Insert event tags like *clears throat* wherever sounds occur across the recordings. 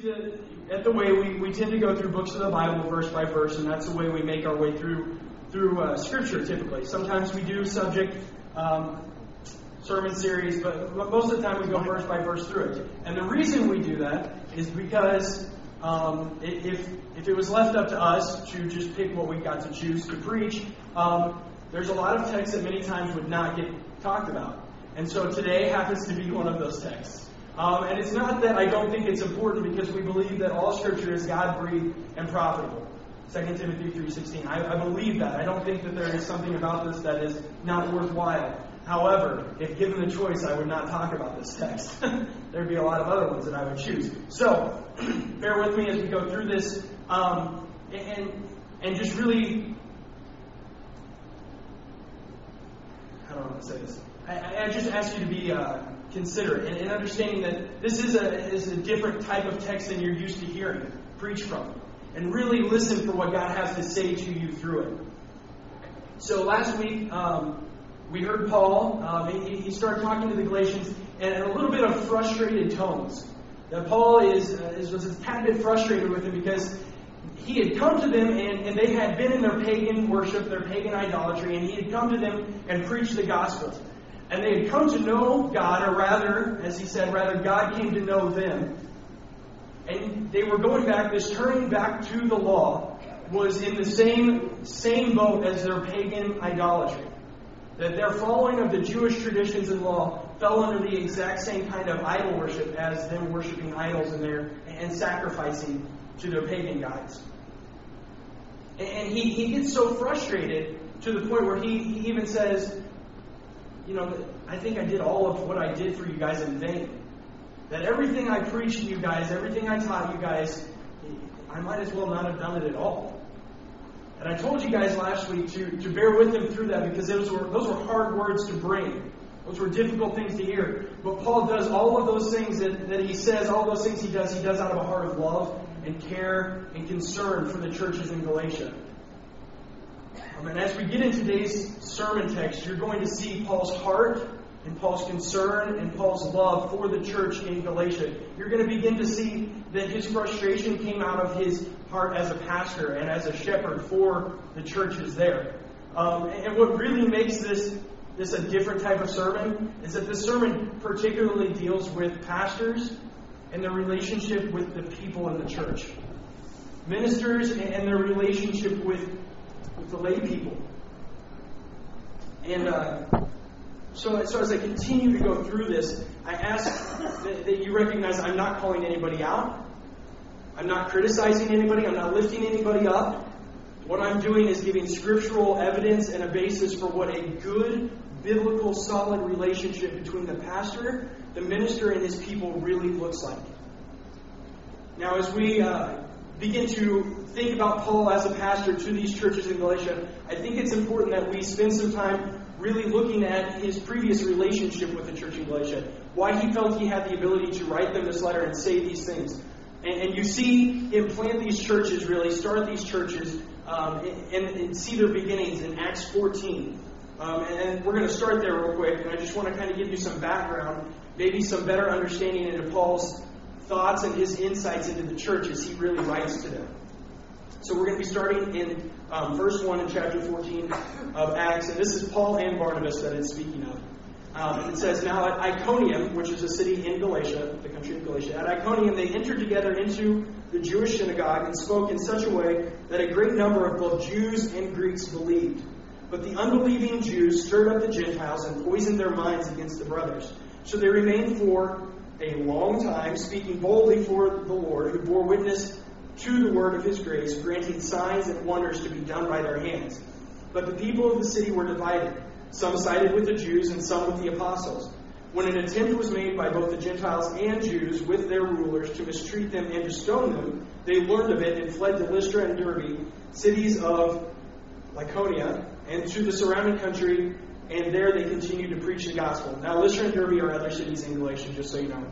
See, the, at the way we, we tend to go through books of the Bible verse by verse, and that's the way we make our way through through uh, Scripture. Typically, sometimes we do subject um, sermon series, but most of the time we go verse by verse through it. And the reason we do that is because um, if if it was left up to us to just pick what we got to choose to preach, um, there's a lot of texts that many times would not get talked about. And so today happens to be one of those texts. Um, and it's not that I don't think it's important because we believe that all Scripture is God breathed and profitable. 2 Timothy 3.16. I, I believe that. I don't think that there is something about this that is not worthwhile. However, if given the choice, I would not talk about this text. *laughs* There'd be a lot of other ones that I would choose. So, *clears throat* bear with me as we go through this um, and, and just really. How do I want to say this? I, I just ask you to be uh, considerate and, and understanding that this is a, is a different type of text than you're used to hearing preached from. And really listen for what God has to say to you through it. So last week, um, we heard Paul. Um, he, he, started talking to the Galatians in a little bit of frustrated tones. That Paul is, uh, is was a tad bit frustrated with them because he had come to them and, and they had been in their pagan worship, their pagan idolatry, and he had come to them and preached the gospel. And they had come to know God, or rather, as he said, rather, God came to know them. And they were going back, this turning back to the law was in the same, same boat as their pagan idolatry. That their following of the Jewish traditions and law fell under the exact same kind of idol worship as them worshiping idols and, their, and sacrificing to their pagan gods. And he, he gets so frustrated to the point where he, he even says, you know, I think I did all of what I did for you guys in vain. That everything I preached to you guys, everything I taught you guys, I might as well not have done it at all. And I told you guys last week to, to bear with him through that because those were, those were hard words to bring. Those were difficult things to hear. But Paul does all of those things that, that he says, all those things he does, he does out of a heart of love and care and concern for the churches in Galatia. And as we get in today's sermon text, you're going to see Paul's heart and Paul's concern and Paul's love for the church in Galatia. You're going to begin to see that his frustration came out of his heart as a pastor and as a shepherd for the churches there. Um, and what really makes this this a different type of sermon is that this sermon particularly deals with pastors and their relationship with the people in the church, ministers and their relationship with with the lay people. And uh, so, so as I continue to go through this, I ask that, that you recognize I'm not calling anybody out. I'm not criticizing anybody. I'm not lifting anybody up. What I'm doing is giving scriptural evidence and a basis for what a good, biblical, solid relationship between the pastor, the minister, and his people really looks like. Now, as we uh, begin to think about Paul as a pastor to these churches in Galatia, I think it's important that we spend some time really looking at his previous relationship with the church in Galatia, why he felt he had the ability to write them this letter and say these things. And, and you see him plant these churches, really, start these churches, um, and, and, see their beginnings in Acts 14. Um, and we're going to start there real quick, and I just want to kind of give you some background, maybe some better understanding into Paul's thoughts and his insights into the church as he really writes to them. So we're going to be starting in um, verse 1 in chapter 14 of Acts, and this is Paul and Barnabas that it's speaking of. Um, it says, Now at Iconium, which is a city in Galatia, the country of Galatia, at Iconium they entered together into the Jewish synagogue and spoke in such a way that a great number of both Jews and Greeks believed. But the unbelieving Jews stirred up the Gentiles and poisoned their minds against the brothers. So they remained for a long time, speaking boldly for the Lord, who bore witness to the word of his grace, granting signs and wonders to be done by their hands. But the people of the city were divided. Some sided with the Jews and some with the apostles. When an attempt was made by both the Gentiles and Jews with their rulers to mistreat them and to stone them, they learned of it and fled to Lystra and Derbe, cities of Lycaonia, and to the surrounding country, and there they continued to preach the gospel. Now, Lystra and Derbe are other cities in Galatia, just so you know.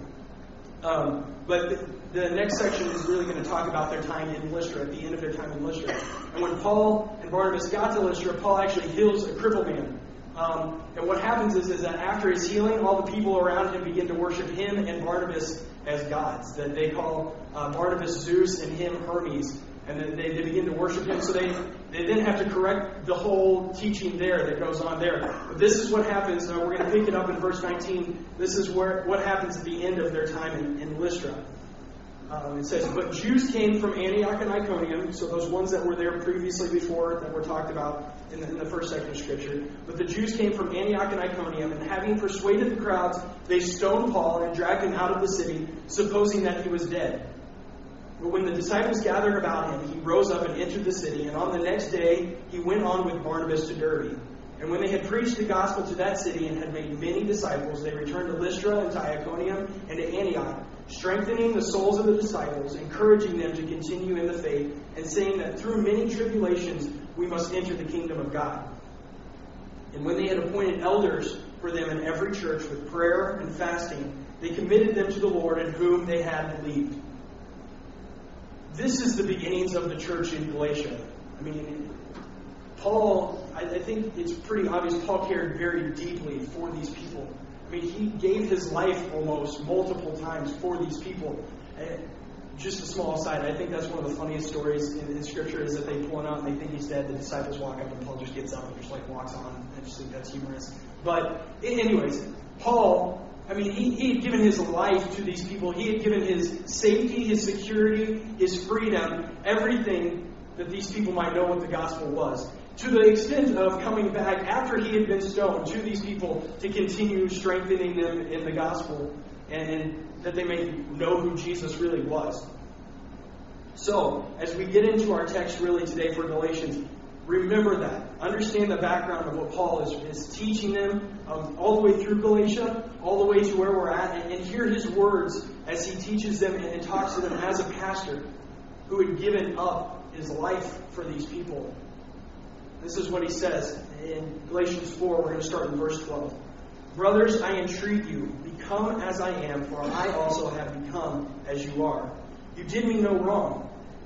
Um, but the, the, next section is really going to talk about their time in Lystra, at the end of their time in Lystra. And when Paul and Barnabas got to Lystra, Paul actually heals a crippled man. Um, and what happens is, is that after his healing, all the people around him begin to worship him and Barnabas as gods. That they call uh, Barnabas Zeus and him Hermes, and then they, they begin to worship him. So they, they then have to correct the whole teaching there that goes on there. But this is what happens. Uh, we're going to pick it up in verse 19. This is where what happens at the end of their time in, in Lystra. Um, it says, But Jews came from Antioch and Iconium, so those ones that were there previously before that were talked about in the, in the first section of Scripture. But the Jews came from Antioch and Iconium, and having persuaded the crowds, they stoned Paul and dragged him out of the city, supposing that he was dead. But when the disciples gathered about him, he rose up and entered the city, and on the next day he went on with Barnabas to Derbe. And when they had preached the gospel to that city and had made many disciples, they returned to Lystra and to Iconium and to Antioch strengthening the souls of the disciples, encouraging them to continue in the faith, and saying that through many tribulations we must enter the kingdom of God. And when they had appointed elders for them in every church with prayer and fasting, they committed them to the Lord in whom they had believed. This is the beginnings of the church in Galatia. I mean, Paul, I, think it's pretty obvious, Paul cared very deeply for these people. I mean, he gave his life almost multiple times for these people. And just a small aside, I think that's one of the funniest stories in, in Scripture is that they pull him out and they think he's dead. The disciples walk up and Paul just gets up and just like walks on. I just think that's humorous. But, anyways, Paul, I mean, he, he had given his life to these people. He had given his safety, his security, his freedom, everything that these people might know what the gospel was to the extent of coming back after he had been stoned to these people to continue strengthening them in the gospel and, and that they may know who Jesus really was. So, as we get into our text really today for Galatians, remember that. Understand the background of what Paul is, is teaching them um, all the way through Galatia, all the way to where we're at, and, and hear his words as he teaches them and, and talks to them as a pastor who had given up his life for these people this is what he says in Galatians 4. We're going to start in verse 12. Brothers, I entreat you, become as I am, for I also have become as you are. You did me no wrong.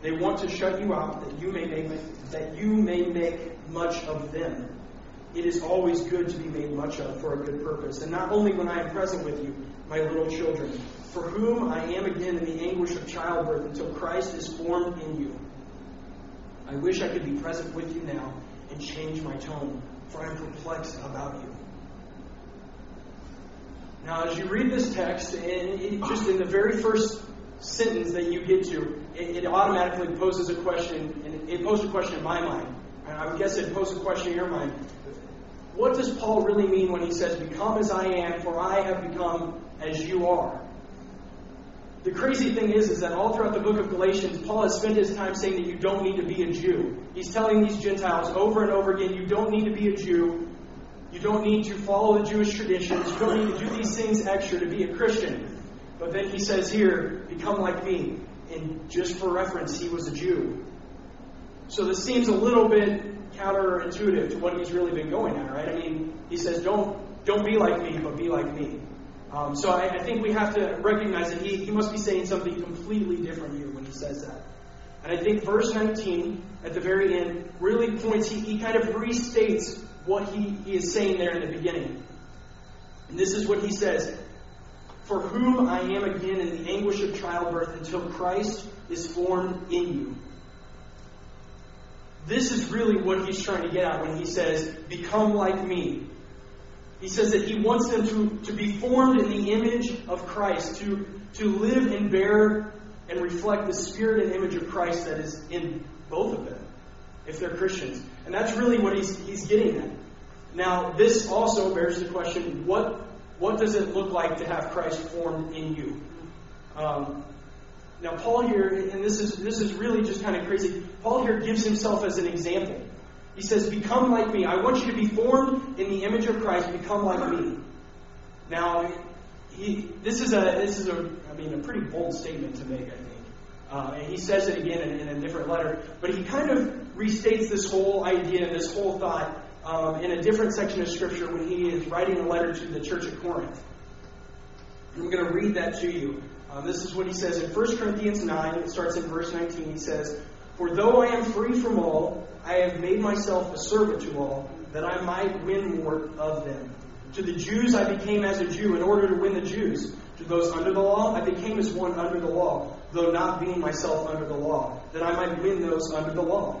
They want to shut you out that you may make that you may make much of them. It is always good to be made much of for a good purpose, and not only when I am present with you, my little children, for whom I am again in the anguish of childbirth until Christ is formed in you. I wish I could be present with you now and change my tone, for I am perplexed about you. Now, as you read this text, and just in the very first sentence that you get to, it, it automatically poses a question, and it posed a question in my mind. And I would guess it posed a question in your mind. What does Paul really mean when he says, Become as I am, for I have become as you are? The crazy thing is, is that all throughout the book of Galatians, Paul has spent his time saying that you don't need to be a Jew. He's telling these Gentiles over and over again, you don't need to be a Jew. You don't need to follow the Jewish traditions. You don't need to do these things extra to be a Christian. But then he says here, become like me. And just for reference, he was a Jew. So this seems a little bit counterintuitive to what he's really been going at, right? I mean, he says, don't, don't be like me, but be like me. Um, so I, I, think we have to recognize that he, he must be saying something completely different here when he says that. And I think verse 19 at the very end really points, he, he kind of restates what he, he is saying there in the beginning. And this is what he says For whom I am again in the anguish of childbirth until Christ is formed in you. This is really what he's trying to get at when he says, Become like me. He says that he wants them to, to be formed in the image of Christ, to, to live and bear and reflect the spirit and image of Christ that is in both of them, if they're Christians. And that's really what he's, he's getting at. Now, this also bears the question what, what does it look like to have Christ formed in you? Um, now, Paul here, and this is, this is really just kind of crazy, Paul here gives himself as an example. He says, Become like me. I want you to be formed in the image of Christ. Become like me. Now, he, this is a this is a I mean a pretty bold statement to make, I think. Uh, and he says it again in, in, a different letter. But he kind of restates this whole idea this whole thought um, in a different section of Scripture when he is writing a letter to the church at Corinth. And I'm going to read that to you. Um, this is what he says in 1 Corinthians 9. It starts in verse 19. He says, For though I am free from all, I have made myself a servant to all, that I might win more of them. To the Jews I became as a Jew in order to win the Jews. To those under the law I became as one under the law, though not being myself under the law, that I might win those under the law.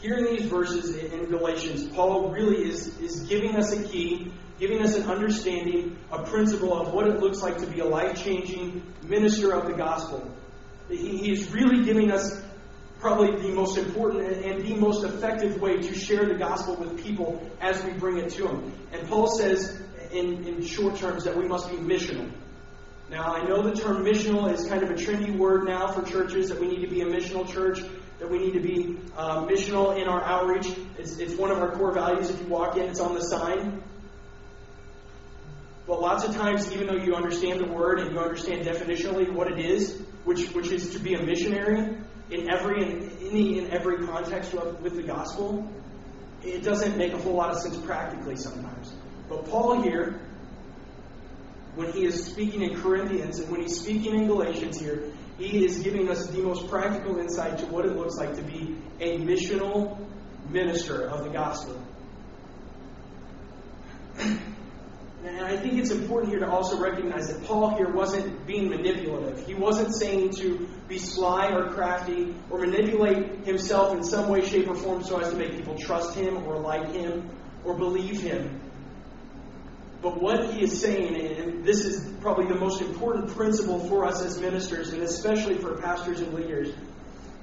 Here in these verses in Galatians, Paul really is, is giving us a key, giving us an understanding, a principle of what it looks like to be a life changing minister of the gospel. He, he is really giving us probably the most important and the most effective way to share the gospel with people as we bring it to them. And Paul says in, in short terms that we must be missional. Now, I know the term missional is kind of a trendy word now for churches, that we need to be a missional church, that we need to be uh, missional in our outreach. It's, it's one of our core values. If you walk in, it's on the sign. But lots of times, even though you understand the word and you understand definitionally what it is, which, which is to be a missionary in every in any in every context with the gospel, it doesn't make a whole lot of sense practically sometimes. But Paul here when he is speaking in Corinthians and when he's speaking in Galatians here, he is giving us the most practical insight to what it looks like to be a missional minister of the gospel. And I think it's important here to also recognize that Paul here wasn't being manipulative. He wasn't saying to be sly or crafty or manipulate himself in some way, shape, or form so as to make people trust him or like him or believe him. But what he is saying, and this is probably the most important principle for us as ministers, and especially for pastors and leaders,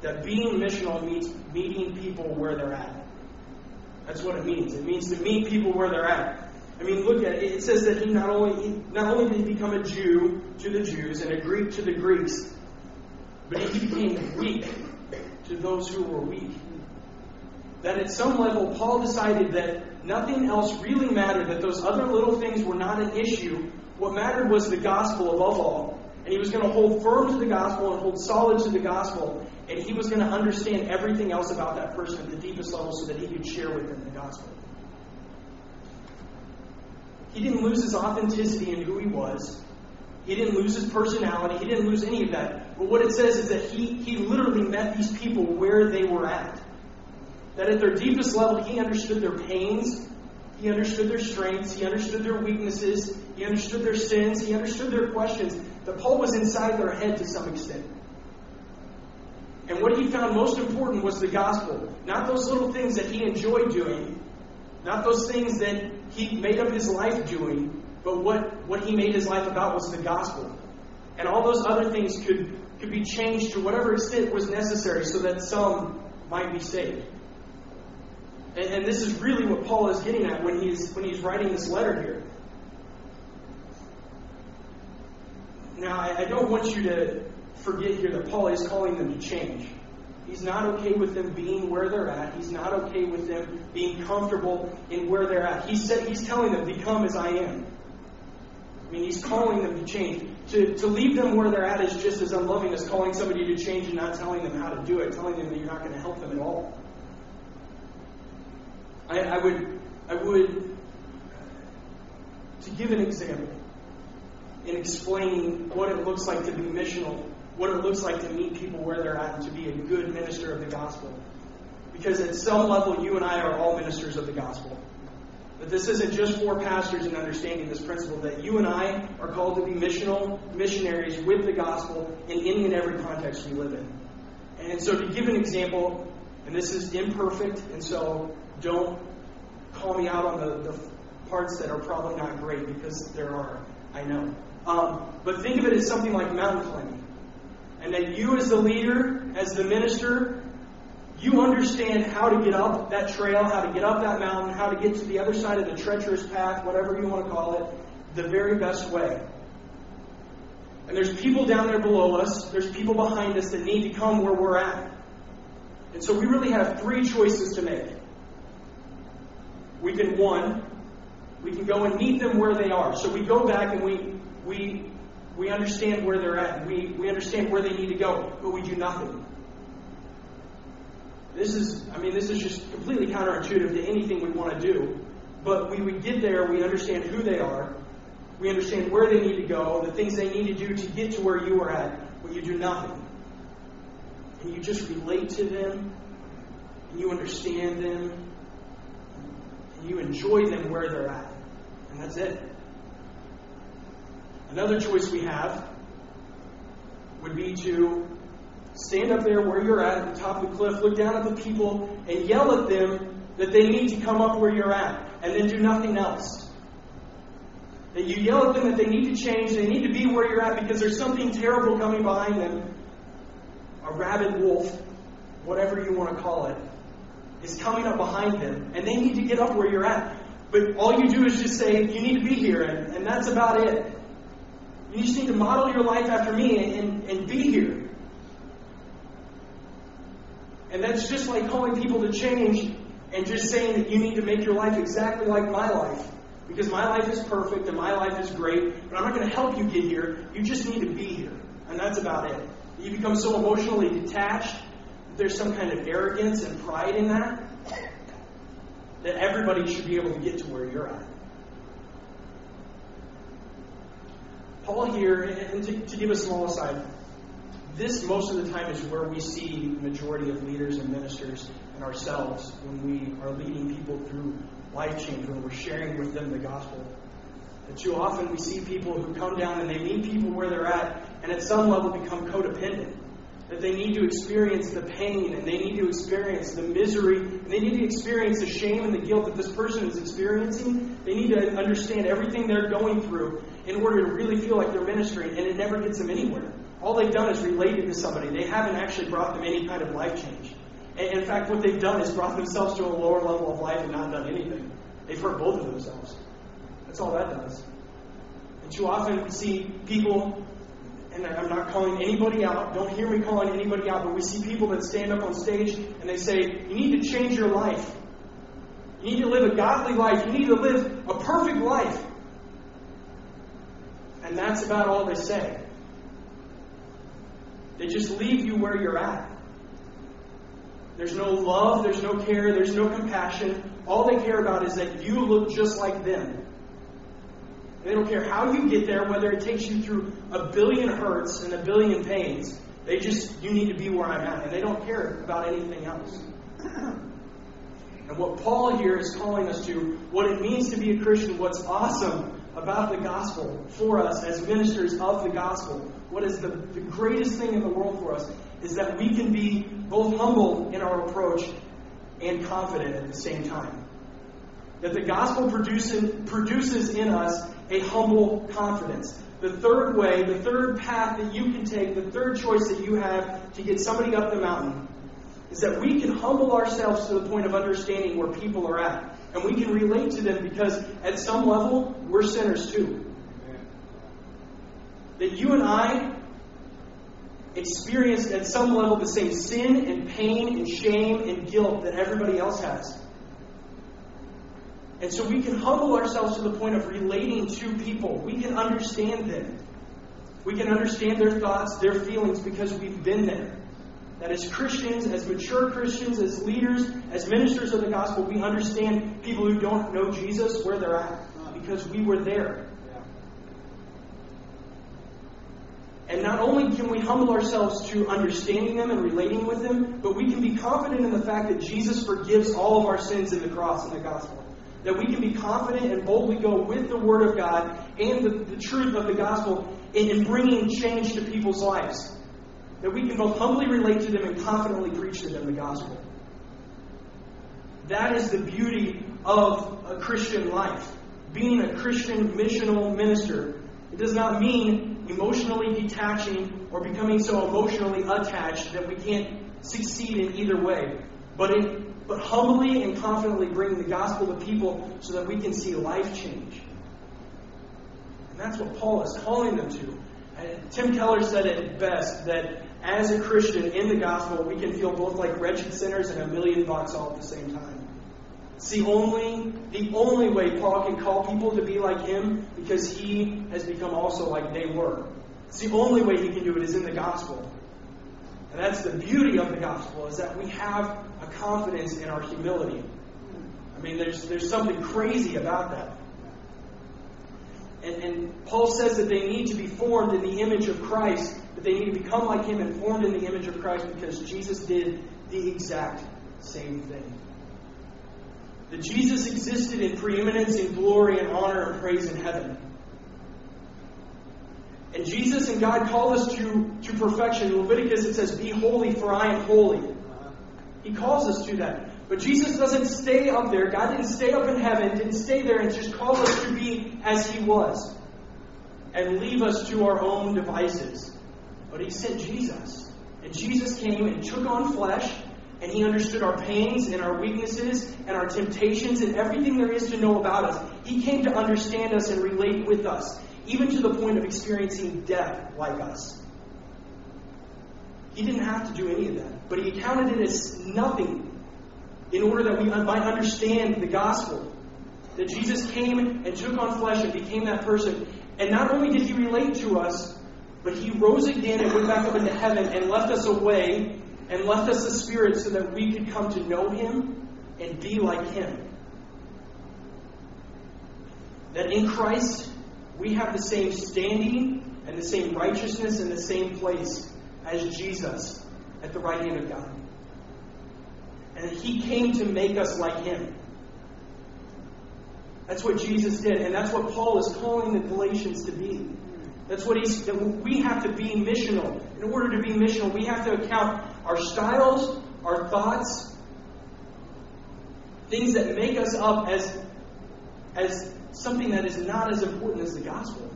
that being missional means meeting people where they're at. That's what it means. It means to meet people where they're at. I mean, look at it. It says that he not only he, not only did he become a Jew to the Jews and a Greek to the Greeks, but he became weak to those who were weak. That at some level, Paul decided that Nothing else really mattered, that those other little things were not an issue. What mattered was the gospel above all. And he was going to hold firm to the gospel and hold solid to the gospel. And he was going to understand everything else about that person at the deepest level so that he could share with them the gospel. He didn't lose his authenticity in who he was. He didn't lose his personality. He didn't lose any of that. But what it says is that he, he literally met these people where they were at. That at their deepest level, he understood their pains, he understood their strengths, he understood their weaknesses, he understood their sins, he understood their questions. That Paul was inside their head to some extent. And what he found most important was the gospel. Not those little things that he enjoyed doing, not those things that he made up his life doing, but what, what he made his life about was the gospel. And all those other things could, could be changed to whatever extent was necessary so that some might be saved. And, and this is really what Paul is getting at when he's, when he's writing this letter here. Now, I, I don't want you to forget here that Paul is calling them to change. He's not okay with them being where they're at. He's not okay with them being comfortable in where they're at. He said he's telling them, become as I am. I mean, he's calling them to change. To, to leave them where they're at is just as unloving as calling somebody to change and not telling them how to do it, telling them that you're not going to help them at all. I, I would, I would, to give an example in explaining what it looks like to be missional, what it looks like to meet people where they're at, and to be a good minister of the gospel. Because at some level, you and I are all ministers of the gospel. But this isn't just for pastors in understanding this principle, that you and I are called to be missional missionaries with the gospel in any and every context we live in. And so, to give an example, and this is imperfect, and so don't call me out on the, the parts that are probably not great because there are, I know. Um, but think of it as something like mountain climbing. And that you, as the leader, as the minister, you understand how to get up that trail, how to get up that mountain, how to get to the other side of the treacherous path, whatever you want to call it. the very best way. And there's people down there below us, there's people behind us that need to come where we're at. And so we really have three choices to make. We can, one, we can go and meet them where they are. So we go back and we, we, we understand where they're at. We, we understand where they need to go, but we do nothing. This is, I mean, this is just completely counterintuitive to anything we want to do. But we would get there, we understand who they are, we understand where they need to go, the things they need to do to get to where you are at, but you do nothing. And you just relate to them, and you understand them, and you enjoy them where they're at. And that's it. Another choice we have would be to stand up there where you're at, at the top of the cliff, look down at the people, and yell at them that they need to come up where you're at, and then do nothing else. That you yell at them that they need to change, they need to be where you're at because there's something terrible coming behind them. A rabid wolf, whatever you want to call it, is coming up behind them, and they need to get up where you're at. But all you do is just say, You need to be here, and, and that's about it. You just need to model your life after me and, and, and be here. And that's just like calling people to change and just saying that you need to make your life exactly like my life. Because my life is perfect and my life is great, but I'm not going to help you get here. You just need to be here. And that's about it. You become so emotionally detached, there's some kind of arrogance and pride in that, that everybody should be able to get to where you're at. Paul here, and to, to give a small aside, this most of the time is where we see the majority of leaders and ministers and ourselves when we are leading people through life change, when we're sharing with them the gospel. And too often we see people who come down and they meet people where they're at and at some level become codependent. That they need to experience the pain and they need to experience the misery and they need to experience the shame and the guilt that this person is experiencing. They need to understand everything they're going through in order to really feel like they're ministering, and it never gets them anywhere. All they've done is related to somebody. They haven't actually brought them any kind of life change. And in fact, what they've done is brought themselves to a lower level of life and not done anything. They've hurt both of themselves. That's all that does. And too often we see people, and I'm not calling anybody out, don't hear me calling anybody out, but we see people that stand up on stage and they say, You need to change your life. You need to live a godly life. You need to live a perfect life. And that's about all they say. They just leave you where you're at. There's no love, there's no care, there's no compassion. All they care about is that you look just like them. They don't care how you get there, whether it takes you through a billion hurts and a billion pains. They just, you need to be where I'm at. And they don't care about anything else. *clears throat* And what Paul here is calling us to, what it means to be a Christian, what's awesome about the gospel for us as ministers of the gospel, what is the, the greatest thing in the world for us, is that we can be both humble in our approach and confident at the same time. That the gospel produces, produces in us a humble confidence. The third way, the third path that you can take, the third choice that you have to get somebody up the mountain is that we can humble ourselves to the point of understanding where people are at. And we can relate to them because at some level, we're sinners too. That you and I experienced at some level the same sin and pain and shame and guilt that everybody else has. And so we can humble ourselves to the point of relating to people. We can understand them. We can understand their thoughts, their feelings, because we've been there. That as Christians, as mature Christians, as leaders, as ministers of the gospel, we understand people who don't know Jesus where they're at because we were there. And not only can we humble ourselves to understanding them and relating with them, but we can be confident in the fact that Jesus forgives all of our sins in the cross and the gospel. That we can be confident and boldly go with the Word of God and the, the truth of the gospel in, in bringing change to people's lives. That we can both humbly relate to them and confidently preach to them the gospel. That is the beauty of a Christian life. Being a Christian missional minister. It does not mean emotionally detaching or becoming so emotionally attached that we can't succeed in either way. But, it, but humbly and confidently bringing the gospel to people so that we can see life change. And that's what Paul is calling them to. And Tim Keller said it best that as a Christian in the gospel, we can feel both like wretched sinners and a million bucks all at the same time. It's the only, the only way Paul can call people to be like him because he has become also like they were. It's the only way he can do it is in the gospel. And that's the beauty of the gospel, is that we have a confidence in our humility. I mean, there's, there's something crazy about that. And, and Paul says that they need to be formed in the image of Christ, that they need to become like him and formed in the image of Christ because Jesus did the exact same thing. That Jesus existed in preeminence, in glory, and honor, and praise in heaven. And Jesus and God call us to, to perfection. In Leviticus it says, Be holy, for I am holy. He calls us to that. But Jesus doesn't stay up there. God didn't stay up in heaven, didn't stay there and just call us to be as He was and leave us to our own devices. But He sent Jesus. And Jesus came and took on flesh, and He understood our pains and our weaknesses and our temptations and everything there is to know about us. He came to understand us and relate with us, even to the point of experiencing death like us. He didn't have to do any of that, but He counted it as nothing in order that we might understand the gospel. That Jesus came and took on flesh and became that person. And not only did he relate to us, but he rose again and went back up into heaven and left us away and left us the Spirit so that we could come to know him and be like him. That in Christ we have the same standing and the same righteousness and the same place as Jesus at the right hand of God. And he came to make us like him. That's what Jesus did, and that's what Paul is calling the Galatians to be. That's what he's that we have to be missional. In order to be missional, we have to account our styles, our thoughts, things that make us up as as something that is not as important as the gospel.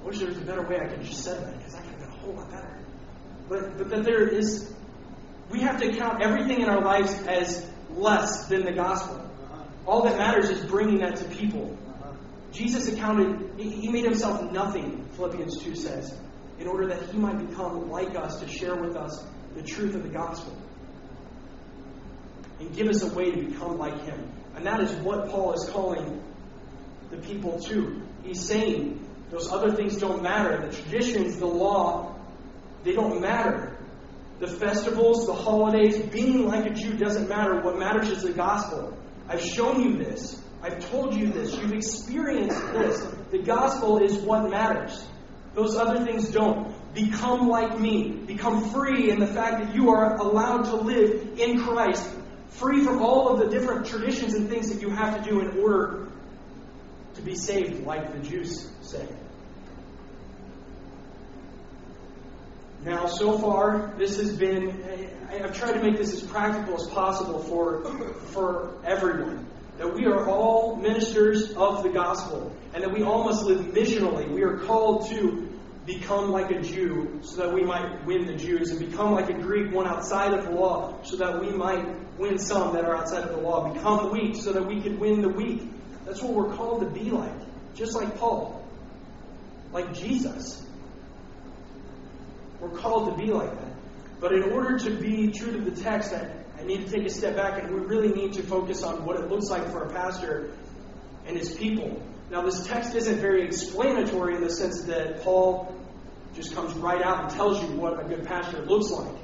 I wish there was a better way I could just said that because I could have been a whole lot better. But but that there is we have to count everything in our lives as less than the gospel. All that matters is bringing that to people. Jesus accounted, he made himself nothing, Philippians 2 says, in order that he might become like us to share with us the truth of the gospel. And give us a way to become like him. And that is what Paul is calling the people to. He's saying those other things don't matter. The traditions, the law, they don't matter. The festivals, the holidays, being like a Jew doesn't matter. What matters is the gospel. I've shown you this. I've told you this. You've experienced this. The gospel is what matters. Those other things don't. Become like me. Become free in the fact that you are allowed to live in Christ. Free from all of the different traditions and things that you have to do in order to be saved, like the Jews say. Now, so far, this has been, I've tried to make this as practical as possible for, for everyone. That we are all ministers of the gospel, and that we all must live missionally. We are called to become like a Jew so that we might win the Jews, and become like a Greek, one outside of the law, so that we might win some that are outside of the law. Become weak so that we could win the weak. That's what we're called to be like, just like Paul, like Jesus. We're called to be like that. But in order to be true to the text, I, I need to take a step back and we really need to focus on what it looks like for a pastor and his people. Now, this text isn't very explanatory in the sense that Paul just comes right out and tells you what a good pastor looks like.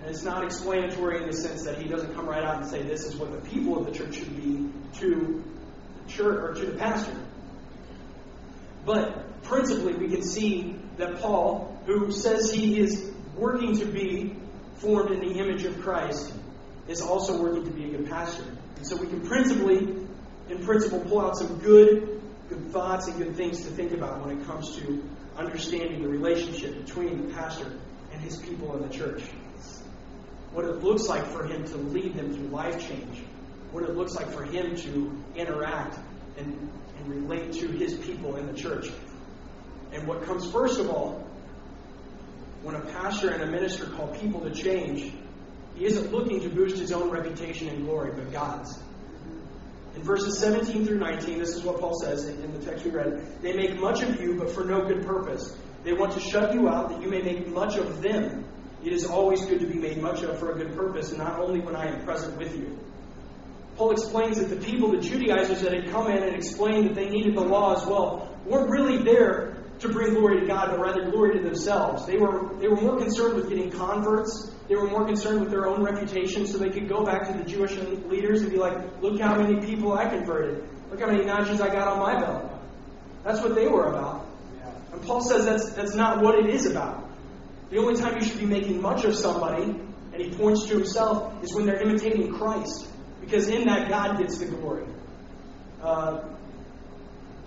And it's not explanatory in the sense that he doesn't come right out and say this is what the people of the church should be to the church or to the pastor. But principally, we can see that Paul, who says he is working to be formed in the image of Christ, is also working to be a good pastor. And so we can principally, in principle, pull out some good, good thoughts and good things to think about when it comes to understanding the relationship between the pastor and his people in the church. What it looks like for him to lead them through life change. What it looks like for him to interact and, and relate to his people in the church. And what comes first of all, when a pastor and a minister call people to change, he isn't looking to boost his own reputation and glory, but God's. In verses 17 through 19, this is what Paul says in the text we read. They make much of you, but for no good purpose. They want to shut you out that you may make much of them. It is always good to be made much of for a good purpose, and not only when I am present with you. Paul explains that the people, the Judaizers that had come in and explained that they needed the law as well, weren't really there to bring glory to God, but rather glory to themselves. They were, they were more concerned with getting converts. They were more concerned with their own reputation so they could go back to the Jewish leaders and be like, look how many people I converted. Look how many notches I got on my belt. That's what they were about. And Paul says that's, that's not what it is about. The only time you should be making much of somebody, and he points to himself, is when they're imitating Christ. Because in that, God gets the glory. Uh,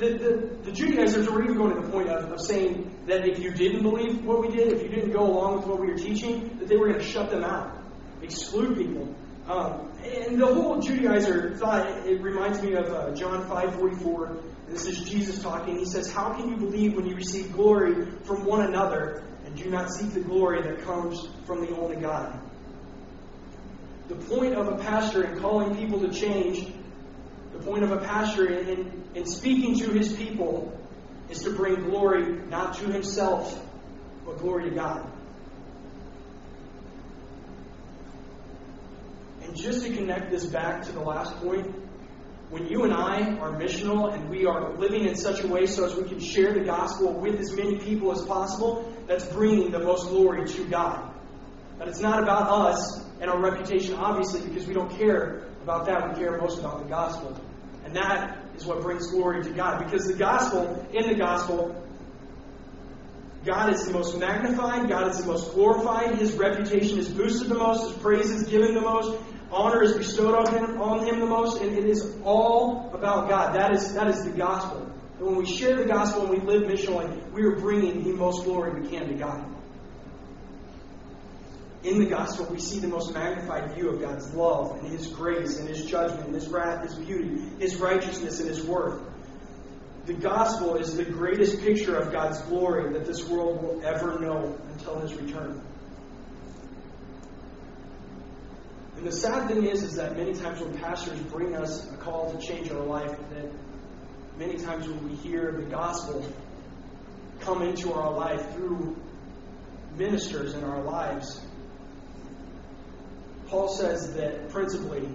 the, the, the, Judaizers were even going to the point of, of saying that if you didn't believe what we did, if you didn't go along with what we were teaching, that they were going to shut them out, exclude people. Um, and the whole Judaizer thought, it, reminds me of uh, John 5.44. This is Jesus talking. He says, How can you believe when you receive glory from one another and do not seek the glory that comes from the only God? The point of a pastor in calling people to change, the point of a pastor in, in, in speaking to his people, is to bring glory not to himself, but glory to God. And just to connect this back to the last point, when you and I are missional and we are living in such a way so as we can share the gospel with as many people as possible, that's bringing the most glory to God. But it's not about us and our reputation, obviously, because we don't care about that. We care most about the gospel. And that is what brings glory to God. Because the gospel, in the gospel, God is the most magnified, God is the most glorified, His reputation is boosted the most, His praise is given the most, honor is bestowed on Him, on him the most, and it is all about God. That is, that is the gospel. And when we share the gospel and we live missionally, we are bringing the most glory we can to God. In the gospel, we see the most magnified view of God's love and His grace and His judgment and His wrath, His beauty, His righteousness and His worth. The gospel is the greatest picture of God's glory that this world will ever know until His return. And the sad thing is, is that many times when pastors bring us a call to change our life, that many times when we hear the gospel come into our life through ministers in our lives, Paul says that principally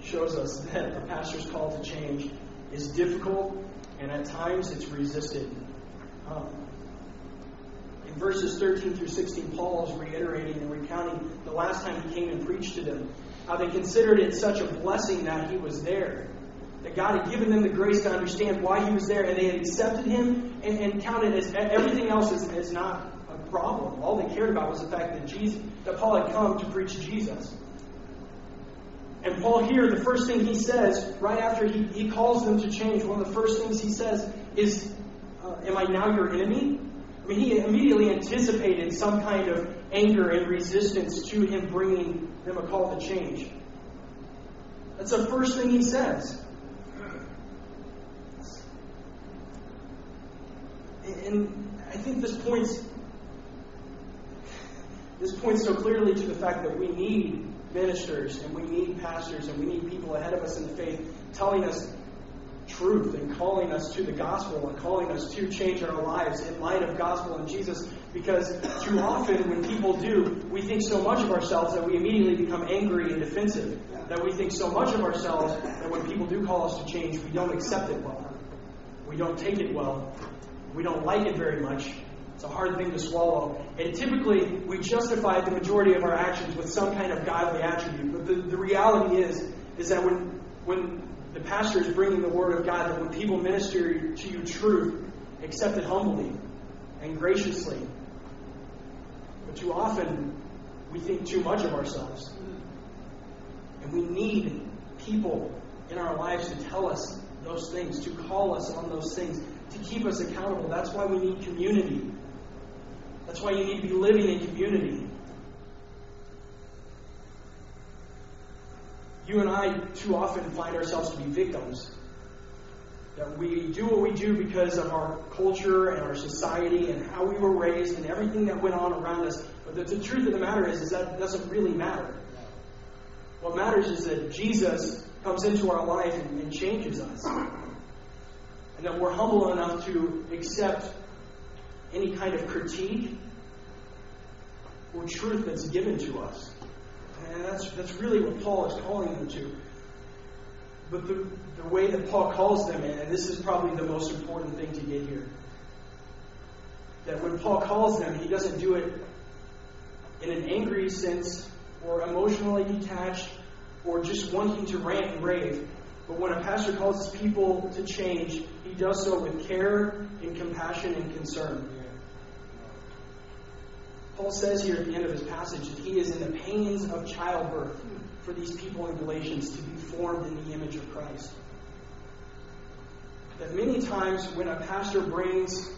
shows us that a pastor's call to change is difficult and at times it's resisted. Um, in verses 13 through 16, Paul is reiterating and recounting the last time he came and preached to them, how they considered it such a blessing that he was there. That God had given them the grace to understand why he was there, and they had accepted him and, and counted as everything else as, as not problem. All they cared about was the fact that Jesus, that Paul had come to preach Jesus. And Paul here, the first thing he says, right after he, he calls them to change, one of the first things he says is, uh, Am I now your enemy? I mean, he immediately anticipated some kind of anger and resistance to him bringing them a call to change. That's the first thing he says. And I think this points this points so clearly to the fact that we need ministers and we need pastors and we need people ahead of us in the faith telling us truth and calling us to the gospel and calling us to change our lives in light of gospel and Jesus. Because too often when people do we think so much of ourselves that we immediately become angry and defensive. That we think so much of ourselves that when people do call us to change we don't accept it well. We don't take it well. We don't like it very much it's a hard thing to swallow. And typically, we justify the majority of our actions with some kind of godly attribute. But the, the reality is, is that when, when the pastor is bringing the word of God, that when people minister to you truth, accept it humbly and graciously. But too often, we think too much of ourselves. And we need people in our lives to tell us those things, to call us on those things, to keep us accountable. That's why we need community. That's why you need to be living in community. You and I too often find ourselves to be victims. That we do what we do because of our culture and our society and how we were raised and everything that went on around us. But the, the truth of the matter is, is that doesn't really matter. What matters is that Jesus comes into our life and, and changes us. And that we're humble enough to accept any kind of critique or truth that's given to us. And that's, that's really what Paul is calling them to. But the, the way that Paul calls them, and this is probably the most important thing to get here, that when Paul calls them, he doesn't do it in an angry sense or emotionally detached or just wanting to rant and rave. But when a pastor calls his people to change, he does so with care and compassion and concern. Paul says here at the end of his passage that he is in the pains of childbirth for these people in Galatians to be formed in the image of Christ. That many times when a pastor brings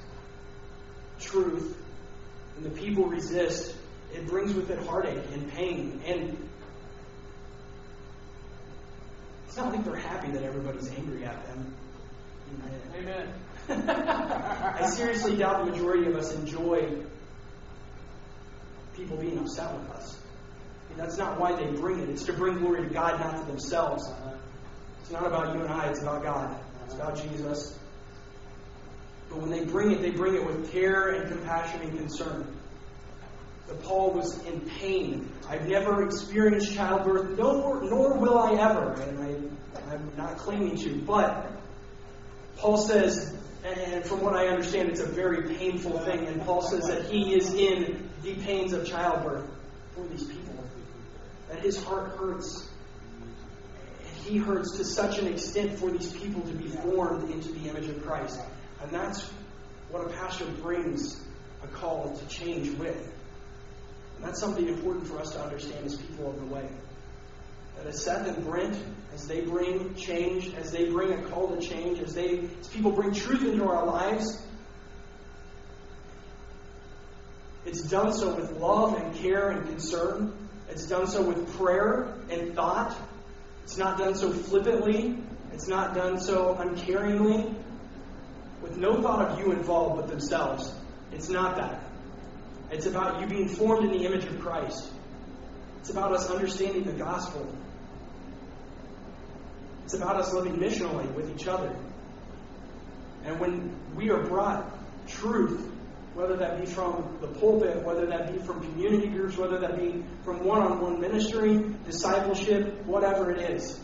truth and the people resist, it brings with it heartache and pain. And it's not like they're happy that everybody's angry at them. Amen. *laughs* I seriously doubt the majority of us enjoy people being upset with us. That's not why they bring it. It's to bring glory to God, not to themselves. It's not about you and I, it's about God. It's about Jesus. But when they bring it, they bring it with care and compassion and concern. That Paul was in pain. I've never experienced childbirth, nor, nor will I ever. And I, I'm not claiming to. But Paul says, and from what I understand, it's a very painful thing. And Paul says that he is in the pains of childbirth for these people. That his heart hurts. And he hurts to such an extent for these people to be formed into the image of Christ. And that's what a pastor brings a call to change with. And that's something important for us to understand as people of the way. That as Seth and Brent, as they bring change, as they bring a call to change, as they as people bring truth into our lives, it's done so with love and care and concern. It's done so with prayer and thought. It's not done so flippantly. It's not done so uncaringly with no thought of you involved but themselves. It's not that. It's about you being formed in the image of Christ. It's about us understanding the gospel. It's about us living missionally with each other. And when we are brought truth, whether that be from the pulpit, whether that be from community groups, whether that be from one on one ministry, discipleship, whatever it is,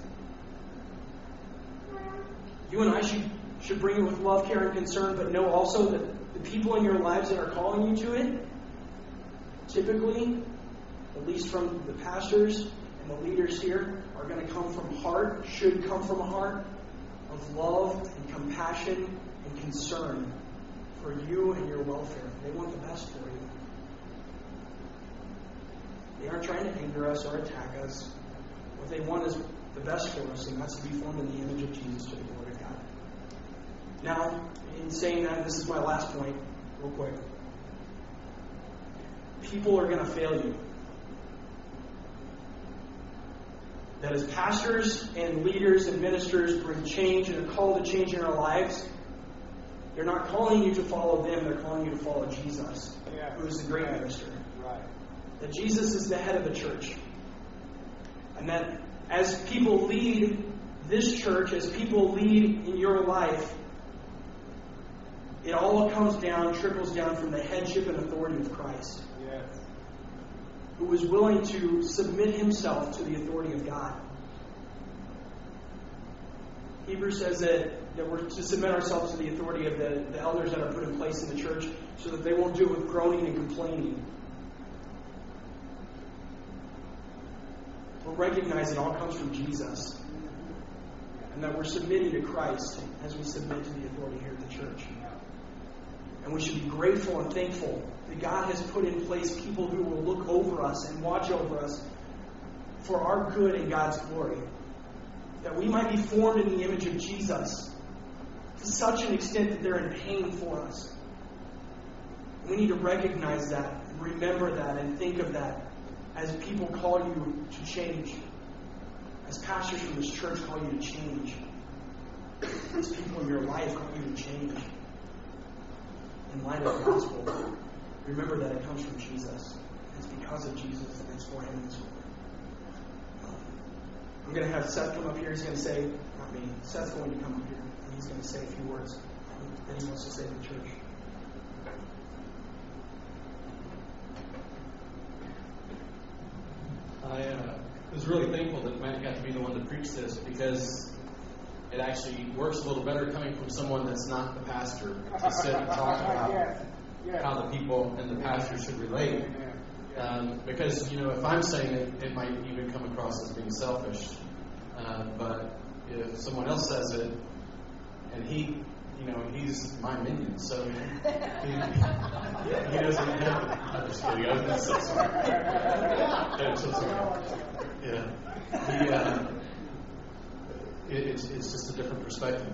you and I should should bring it with love, care, and concern, but know also that the people in your lives that are calling you to it, typically, at least from the pastors the leaders here, are going to come from heart, should come from a heart of love and compassion and concern for you and your welfare. They want the best for you. They aren't trying to anger us or attack us. What they want is the best for us, and that's to be formed in the image of Jesus to the glory of God. Now, in saying that, this is my last point, real quick. People are going to fail you. That as pastors and leaders and ministers bring change and a call to change in our lives, they're not calling you to follow them, they're calling you to follow Jesus, Yeah. who is the great minister. Right. That Jesus is the head of the church. And that as people lead this church, as people lead in your life, it all comes down, trickles down from the headship and authority of Christ. Who is willing to submit himself to the authority of God. Hebrews says that, that we're to submit ourselves to the authority of the, the elders that are put in place in the church so that they won't do it with groaning and complaining. But recognize it all comes from Jesus. And that we're submitting to Christ as we submit to the authority here at the church. And we should be grateful and thankful that God has put in place people who will look over us and watch over us for our good and God's glory. That we might be formed in the image of Jesus to such an extent that they're in pain for us. We need to recognize that, remember that, and think of that as people call you to change. As pastors from this church call you to change. As people in your life call you to change. In light of the gospel, remember that it comes from Jesus. It's because of Jesus, and it's for Him, Him. Um, I'm going to have Seth come up here. He's going to say, not me, Seth's going to come up here, and he's going to say a few words that he wants to say to the church. I uh, was really thankful that Matt got to be the one to preach this because it actually works a little better coming from someone that's not the pastor to sit and talk *laughs* about how the people and the pastor should relate. Um, because, you know, if I'm saying it, it might even come across as being selfish. Uh, but if someone else says it, and he, you know, he's my minion, so he, he doesn't have. I'm just kidding. I was so sorry. I'm so sorry. *laughs* Yeah. He, uh, it, it's, it's just a different perspective.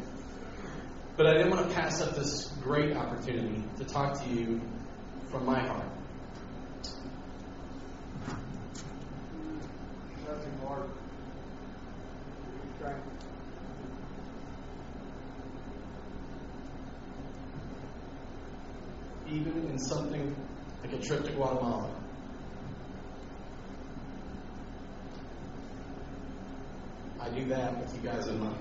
But I didn't want to pass up this great opportunity to talk to you from my heart. Nothing more. Try. even in something like a trip to Guatemala. I do that with you guys in mind.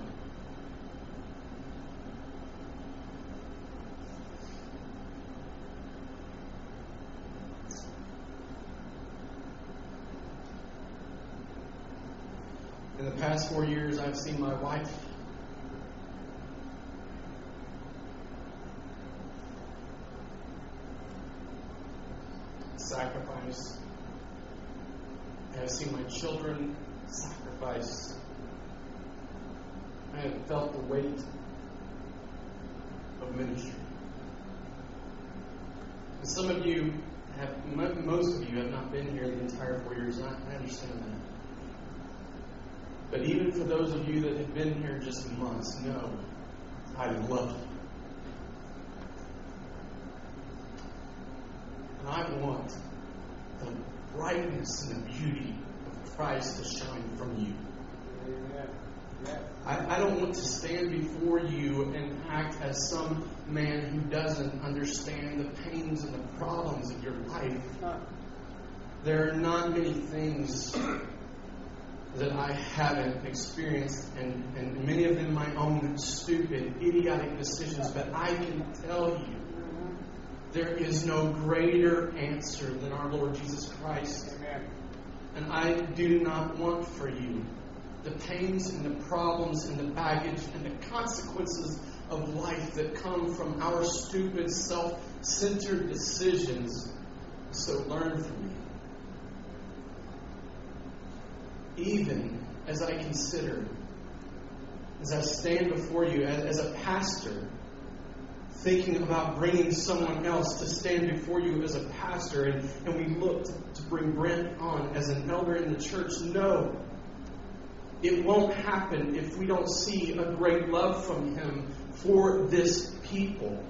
In the past four years, I've seen my wife sacrifice. I have seen my children sacrifice. I have felt the weight of ministry. And some of you have, most of you have not been here the entire four years, I, I understand that. But even for those of you that have been here just months, know I love you. And I want the brightness and the beauty of Christ to shine from you. Amen. I, I don't want to stand before you and act as some man who doesn't understand the pains and the problems of your life. There are not many things that I haven't experienced, and, and many of them my own stupid, idiotic decisions, but I can tell you there is no greater answer than our Lord Jesus Christ. Amen. And I do not want for you the pains and the problems and the baggage and the consequences of life that come from our stupid, self centered decisions. So learn from me. Even as I consider, as I stand before you as, as a pastor, thinking about bringing someone else to stand before you as a pastor, and, and we look to, to bring Brent on as an elder in the church. No, it won't happen if we don't see a great love from him for this people.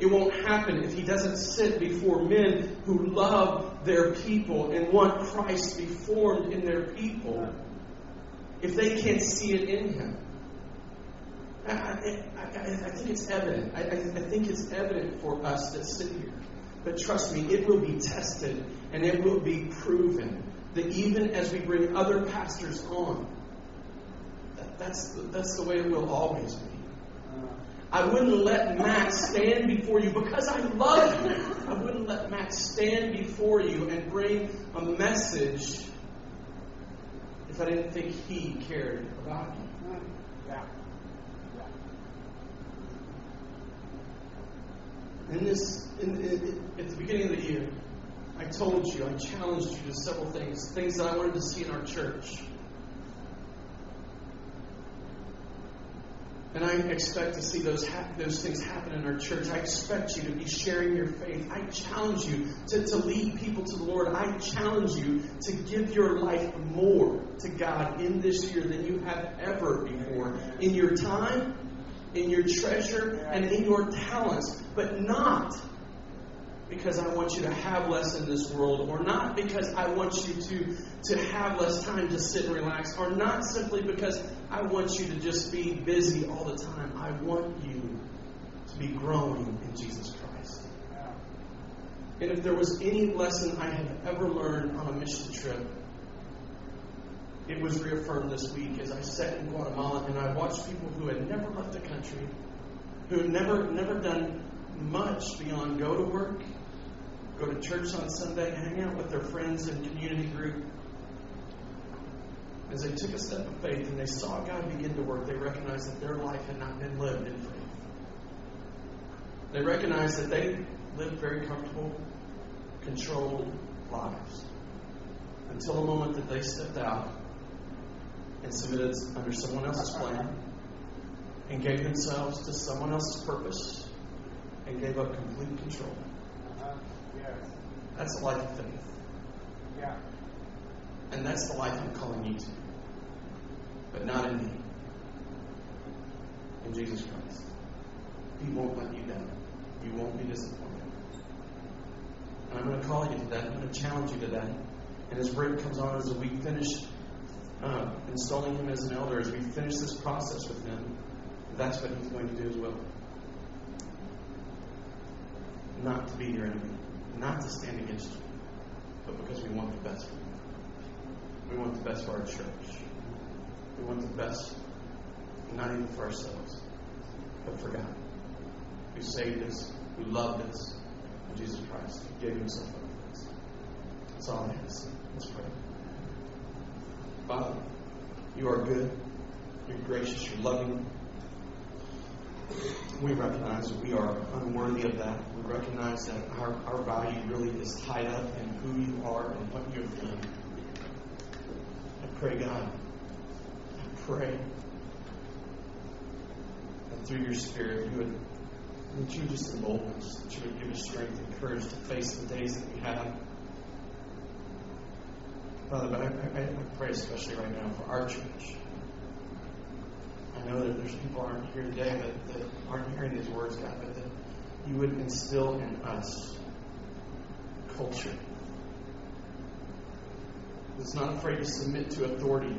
It won't happen if he doesn't sit before men who love their people and want Christ to be formed in their people. If they can't see it in him. I, I, I, think it's evident. I, I think it's evident for us that sit here. But trust me, it will be tested and it will be proven that even as we bring other pastors on, that, that's, that's the way it will always be. I wouldn't let Matt stand before you because I love you. I wouldn't let Matt stand before you and bring a message if I didn't think he cared about you. Yeah. In this, in, in, at the beginning of the year, I told you, I challenged you to several things, things that I wanted to see in our church. And I expect to see those, ha- those things happen in our church. I expect you to be sharing your faith. I challenge you to, to lead people to the Lord. I challenge you to give your life more to God in this year than you have ever before. In your time, in your treasure, and in your talents. But not because I want you to have less in this world, or not because I want you to, to have less time to sit and relax, or not simply because I want you to just be busy all the time. I want you to be growing in Jesus Christ. And if there was any lesson I have ever learned on a mission trip, it was reaffirmed this week as I sat in Guatemala and I watched people who had never left the country, who had never never done much beyond go to work, go to church on Sunday, hang out with their friends and community group. As they took a step of faith and they saw God begin to work, they recognized that their life had not been lived in faith. They recognized that they lived very comfortable, controlled lives until the moment that they stepped out and submitted under someone else's plan and gave themselves to someone else's purpose and gave up complete control. Uh-huh. Yes. That's the life of faith. Yeah. And that's the life I'm calling you to. But not in me. In Jesus Christ. He won't let you down. You won't be disappointed. And I'm going to call you to that. I'm going to challenge you to that. And as Rick comes on as we finish uh, installing him as an elder, as we finish this process with him, that's what he's going to do as well. Not to be your enemy, not to stand against you, but because we want the best for you. We want the best for our church. We want the best, not even for ourselves, but for God, who saved us, who loved us, Jesus Christ, who gave himself up for us. That's all I say. Let's pray. Father, you are good, you're gracious, you're loving. We recognize that we are unworthy of that. We recognize that our, our value really is tied up in who you are and what you have done. I pray, God, I pray that through your Spirit, you would that you would just embolden us, that you would give us strength and courage to face the days that we have. Father, but I, I, I pray especially right now for our church. I know that there's people aren't here today that, that aren't hearing these words, God, but that you would instill in us culture that's not afraid to submit to authority.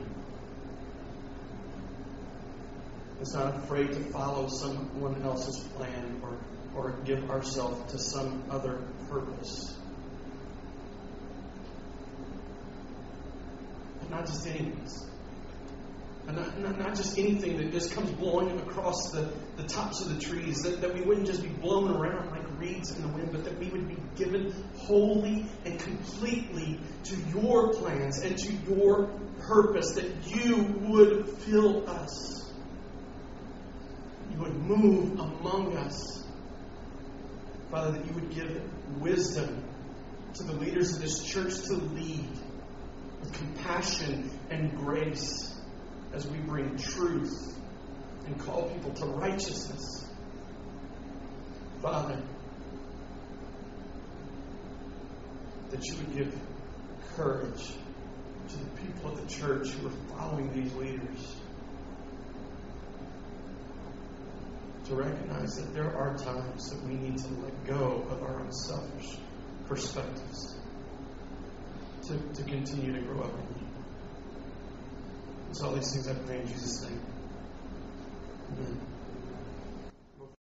It's not afraid to follow someone else's plan or, or give ourselves to some other purpose. But not just anything. And not, not, not just anything that just comes blowing across the, the tops of the trees, that, that we wouldn't just be blown around like reeds in the wind, but that we would be given wholly and completely to your plans and to your purpose, that you would fill us. You would move among us. Father, that you would give wisdom to the leaders of this church to lead with compassion and grace as we bring truth and call people to righteousness. Father, that you would give courage to the people of the church who are following these leaders to recognize that there are times that we need to let go of our own selfish perspectives to, to continue to grow up in you. So all these things I pray in Jesus' name. Amen.